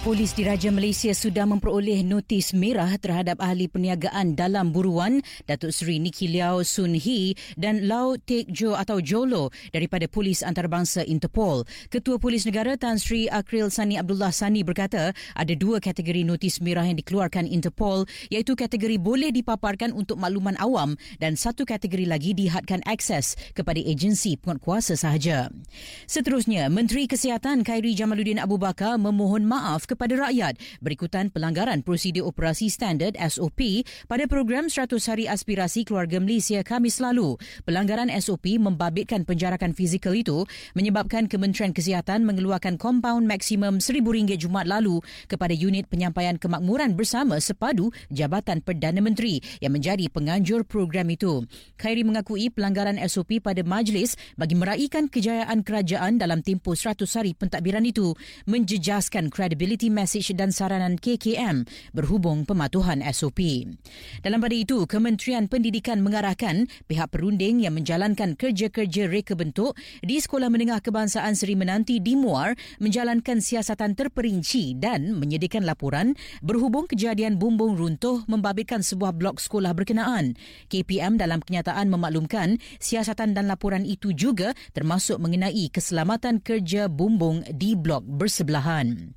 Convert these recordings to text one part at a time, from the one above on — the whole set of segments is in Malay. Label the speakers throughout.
Speaker 1: Polis Diraja Malaysia sudah memperoleh notis merah terhadap ahli perniagaan dalam buruan Datuk Seri Niki Liao Sun Hee dan Lau Tek Jo atau Jolo daripada Polis Antarabangsa Interpol. Ketua Polis Negara Tan Sri Akril Sani Abdullah Sani berkata ada dua kategori notis merah yang dikeluarkan Interpol iaitu kategori boleh dipaparkan untuk makluman awam dan satu kategori lagi dihadkan akses kepada agensi penguatkuasa sahaja. Seterusnya, Menteri Kesihatan Khairi Jamaluddin Abu Bakar memohon maaf kepada rakyat berikutan pelanggaran prosedur operasi standard SOP pada program 100 hari aspirasi keluarga Malaysia Khamis lalu. Pelanggaran SOP membabitkan penjarakan fizikal itu menyebabkan Kementerian Kesihatan mengeluarkan kompaun maksimum RM1,000 Jumaat lalu kepada unit penyampaian kemakmuran bersama sepadu Jabatan Perdana Menteri yang menjadi penganjur program itu. Khairi mengakui pelanggaran SOP pada majlis bagi meraihkan kejayaan kerajaan dalam tempoh 100 hari pentadbiran itu menjejaskan kredibiliti Community Message dan Saranan KKM berhubung pematuhan SOP. Dalam pada itu, Kementerian Pendidikan mengarahkan pihak perunding yang menjalankan kerja-kerja reka bentuk di Sekolah Menengah Kebangsaan Seri Menanti di Muar menjalankan siasatan terperinci dan menyediakan laporan berhubung kejadian bumbung runtuh membabitkan sebuah blok sekolah berkenaan. KPM dalam kenyataan memaklumkan siasatan dan laporan itu juga termasuk mengenai keselamatan kerja bumbung di blok bersebelahan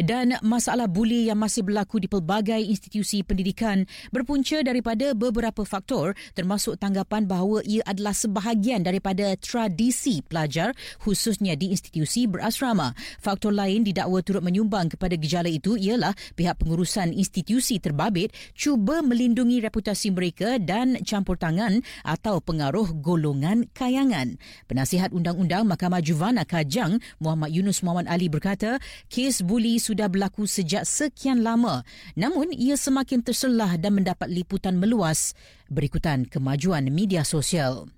Speaker 1: dan masalah buli yang masih berlaku di pelbagai institusi pendidikan berpunca daripada beberapa faktor termasuk tanggapan bahawa ia adalah sebahagian daripada tradisi pelajar khususnya di institusi berasrama. Faktor lain didakwa turut menyumbang kepada gejala itu ialah pihak pengurusan institusi terbabit cuba melindungi reputasi mereka dan campur tangan atau pengaruh golongan kayangan. Penasihat Undang-Undang Mahkamah Juvana Kajang Muhammad Yunus Muhammad Ali berkata, kes buli sudah berlaku sejak sekian lama namun ia semakin terselah dan mendapat liputan meluas berikutan kemajuan media sosial.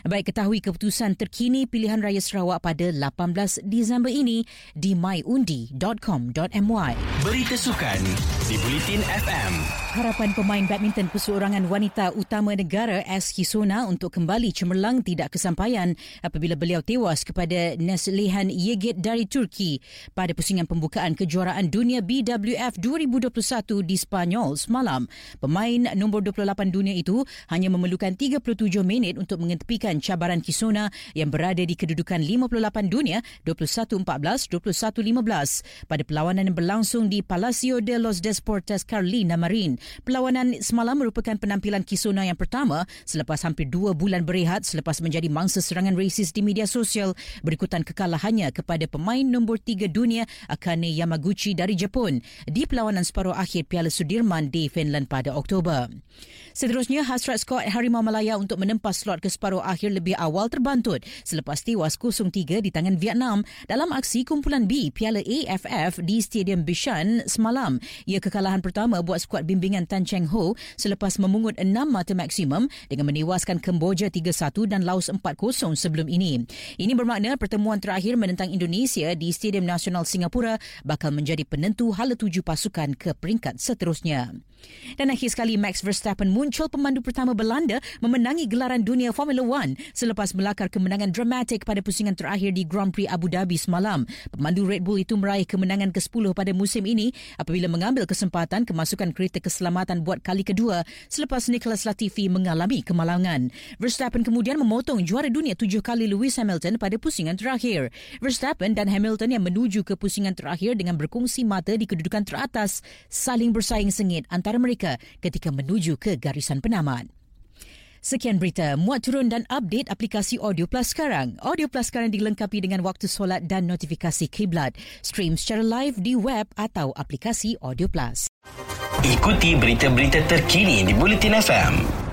Speaker 1: Baik ketahui keputusan terkini pilihan raya Sarawak pada 18 Disember ini di myundi.com.my.
Speaker 2: Berita sukan di Bulletin FM.
Speaker 1: Harapan pemain badminton perseorangan wanita utama negara S. Hisona untuk kembali cemerlang tidak kesampaian apabila beliau tewas kepada Neslihan Yegit dari Turki pada pusingan pembukaan kejuaraan dunia BWF 2021 di Spanyol semalam. Pemain nombor 28 dunia itu hanya memerlukan 37 minit untuk mengetepikan cabaran Kisona yang berada di kedudukan 58 dunia 21-14, 21-15 pada perlawanan yang berlangsung di Palacio de los Deportes Carlina Marin. Perlawanan semalam merupakan penampilan Kisona yang pertama selepas hampir dua bulan berehat selepas menjadi mangsa serangan rasis di media sosial berikutan kekalahannya kepada pemain nombor tiga dunia Akane Yamaguchi dari Jepun di perlawanan separuh akhir Piala Sudirman di Finland pada Oktober. Seterusnya, hasrat Scott Harimau Malaya untuk menempas slot ke separuh akhir lebih awal terbantut selepas tewas 0-3 di tangan Vietnam dalam aksi kumpulan B Piala AFF di Stadium Bishan semalam. Ia kekalahan pertama buat skuad bimbingan Tan Cheng Ho selepas memungut 6 mata maksimum dengan menewaskan Kemboja 3-1 dan Laos 4-0 sebelum ini. Ini bermakna pertemuan terakhir menentang Indonesia di Stadium Nasional Singapura bakal menjadi penentu hala tuju pasukan ke peringkat seterusnya. Dan akhir sekali Max Verstappen muncul pemandu pertama Belanda memenangi gelaran dunia Formula One selepas melakar kemenangan dramatik pada pusingan terakhir di Grand Prix Abu Dhabi semalam. Pemandu Red Bull itu meraih kemenangan ke-10 pada musim ini apabila mengambil kesempatan kemasukan kereta keselamatan buat kali kedua selepas Nicholas Latifi mengalami kemalangan. Verstappen kemudian memotong juara dunia tujuh kali Lewis Hamilton pada pusingan terakhir. Verstappen dan Hamilton yang menuju ke pusingan terakhir dengan berkongsi mata di kedudukan teratas saling bersaing sengit antara mereka ketika menuju ke garisan penamat. Sekian berita muat turun dan update aplikasi Audio Plus sekarang. Audio Plus sekarang dilengkapi dengan waktu solat dan notifikasi kiblat. Stream secara live di web atau aplikasi Audio Plus.
Speaker 2: Ikuti berita-berita terkini di Bulletin FM.